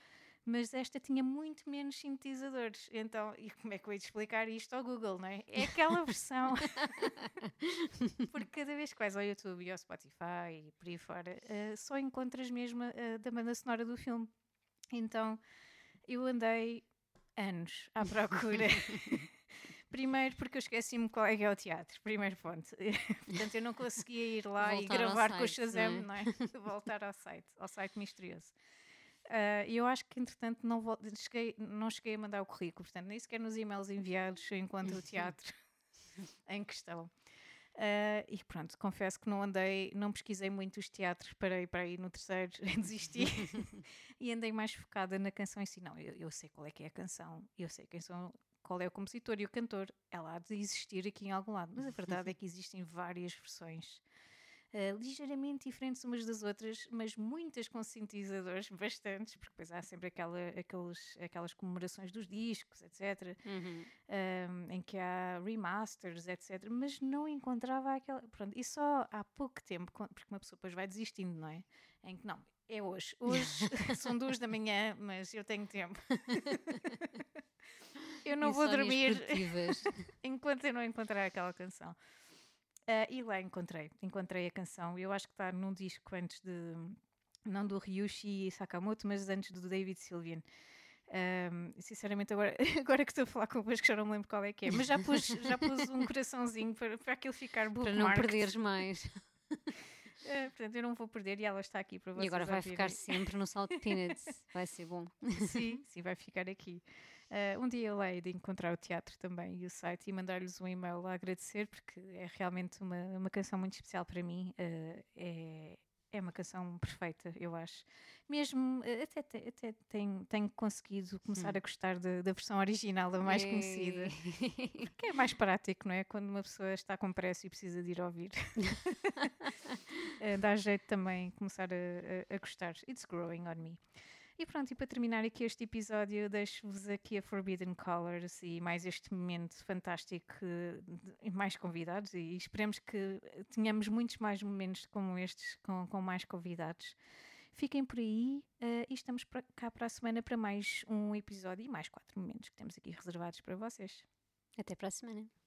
Mas esta tinha muito menos sintetizadores. Então, e como é que eu ia explicar isto ao Google, não é? É aquela versão. Porque cada vez que vais ao YouTube e ao Spotify e por aí fora, eh, só encontras mesmo a da banda sonora do filme. Então, eu andei anos à procura. Primeiro porque eu esqueci-me qual é que é o teatro, primeiro ponto. Portanto, eu não conseguia ir lá e gravar com o site, Shazam, não não é? Voltar ao site, ao site misterioso. Ah, E eu acho que, entretanto, não, cheguei, não cheguei a mandar o currículo, portanto, nem sequer nos e-mails enviados eu encontro o teatro em questão. Ah, e pronto, confesso que não andei, não pesquisei muito os teatros, parei para ir no terceiro, desisti e andei mais focada na canção em si. Não, eu, eu sei qual é que é a canção, eu sei quem são, qual é o compositor e o cantor. Ela há de existir aqui em algum lado, mas a verdade é que existem várias versões. ah, ligeiramente diferentes umas das outras, mas muitas com sintetizadores, bastantes, porque depois há sempre aquela, aqueles, aquelas comemorações dos discos, etc Uhum. um, em que há remasters, etc. Mas não encontrava aquela. Pronto, e só há pouco tempo, porque uma pessoa depois vai desistindo, não é? Em que não, é hoje. Hoje são duas da manhã, mas eu tenho tempo. Eu não vou dormir enquanto eu não encontrar aquela canção. Ah, e lá encontrei, encontrei a canção. Eu acho que está num disco antes de. Não do Ryushi Sakamoto, mas antes do David Sylvian. Ahm, sinceramente, agora, agora que estou a falar convosco, já não me lembro qual é que é, mas já pus, já pus um coraçãozinho para, para aquilo ficar para não perderes mais. Ah, portanto, eu não vou perder e ela está aqui para vocês. E agora vai ouvirem. ficar sempre no Salt Peanuts. Vai ser bom. Sim, sim, vai ficar aqui. Ah, um dia hei de encontrar o teatro também e o site e mandar-lhes um e-mail a agradecer, porque é realmente uma, uma canção muito especial para mim. ah, é, é uma canção perfeita, eu acho. Mesmo, ah, até, te- até tenho, tenho conseguido começar a gostar da, da versão original, a mais conhecida. Ei. Que é mais prático, não é? Quando uma pessoa está com pressa e precisa de ir ouvir. Eh, Dá jeito também começar a, a- a gostar. It's growing on me. E pronto, e para terminar aqui este episódio, deixo-vos aqui a Forbidden Colors e mais este momento fantástico e mais convidados. E esperemos que tenhamos muitos mais momentos como estes com, com mais convidados. Fiquem por aí eh, e estamos pra- cá para a semana para mais um episódio e mais quatro momentos que temos aqui reservados para vocês. Até para a semana.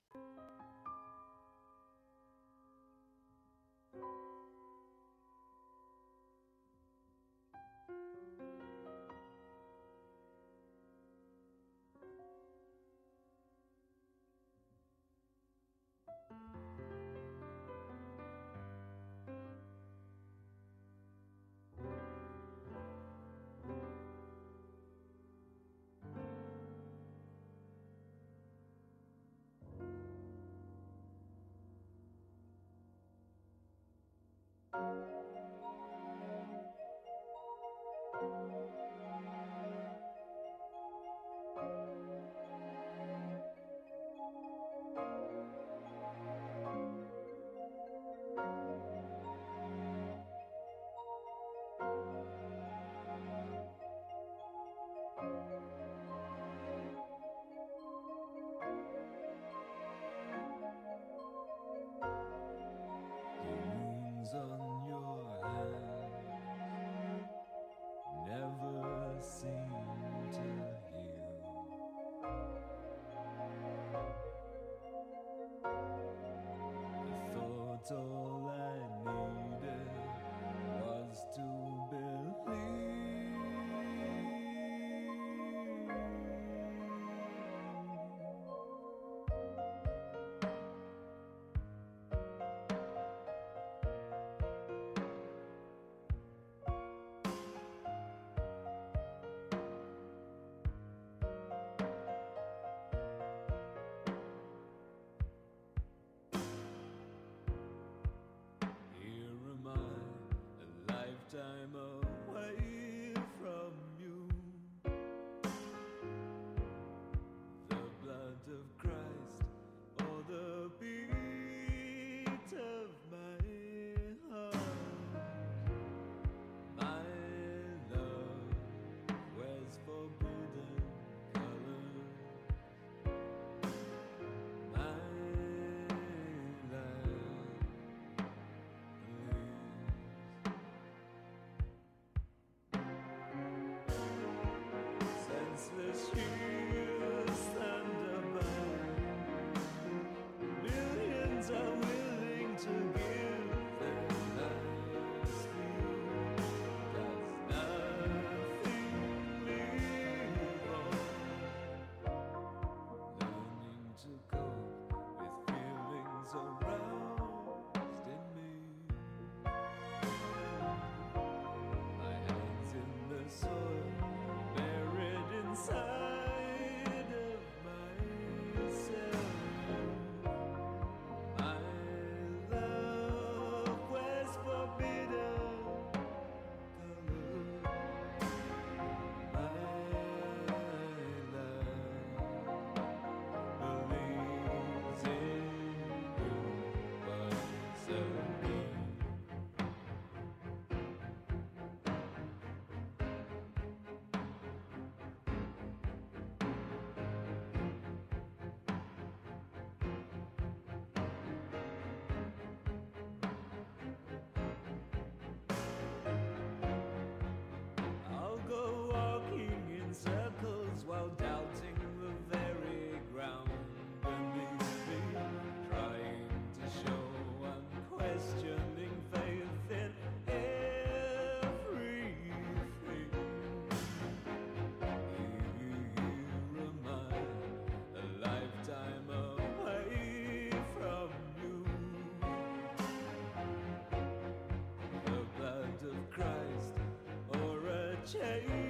change.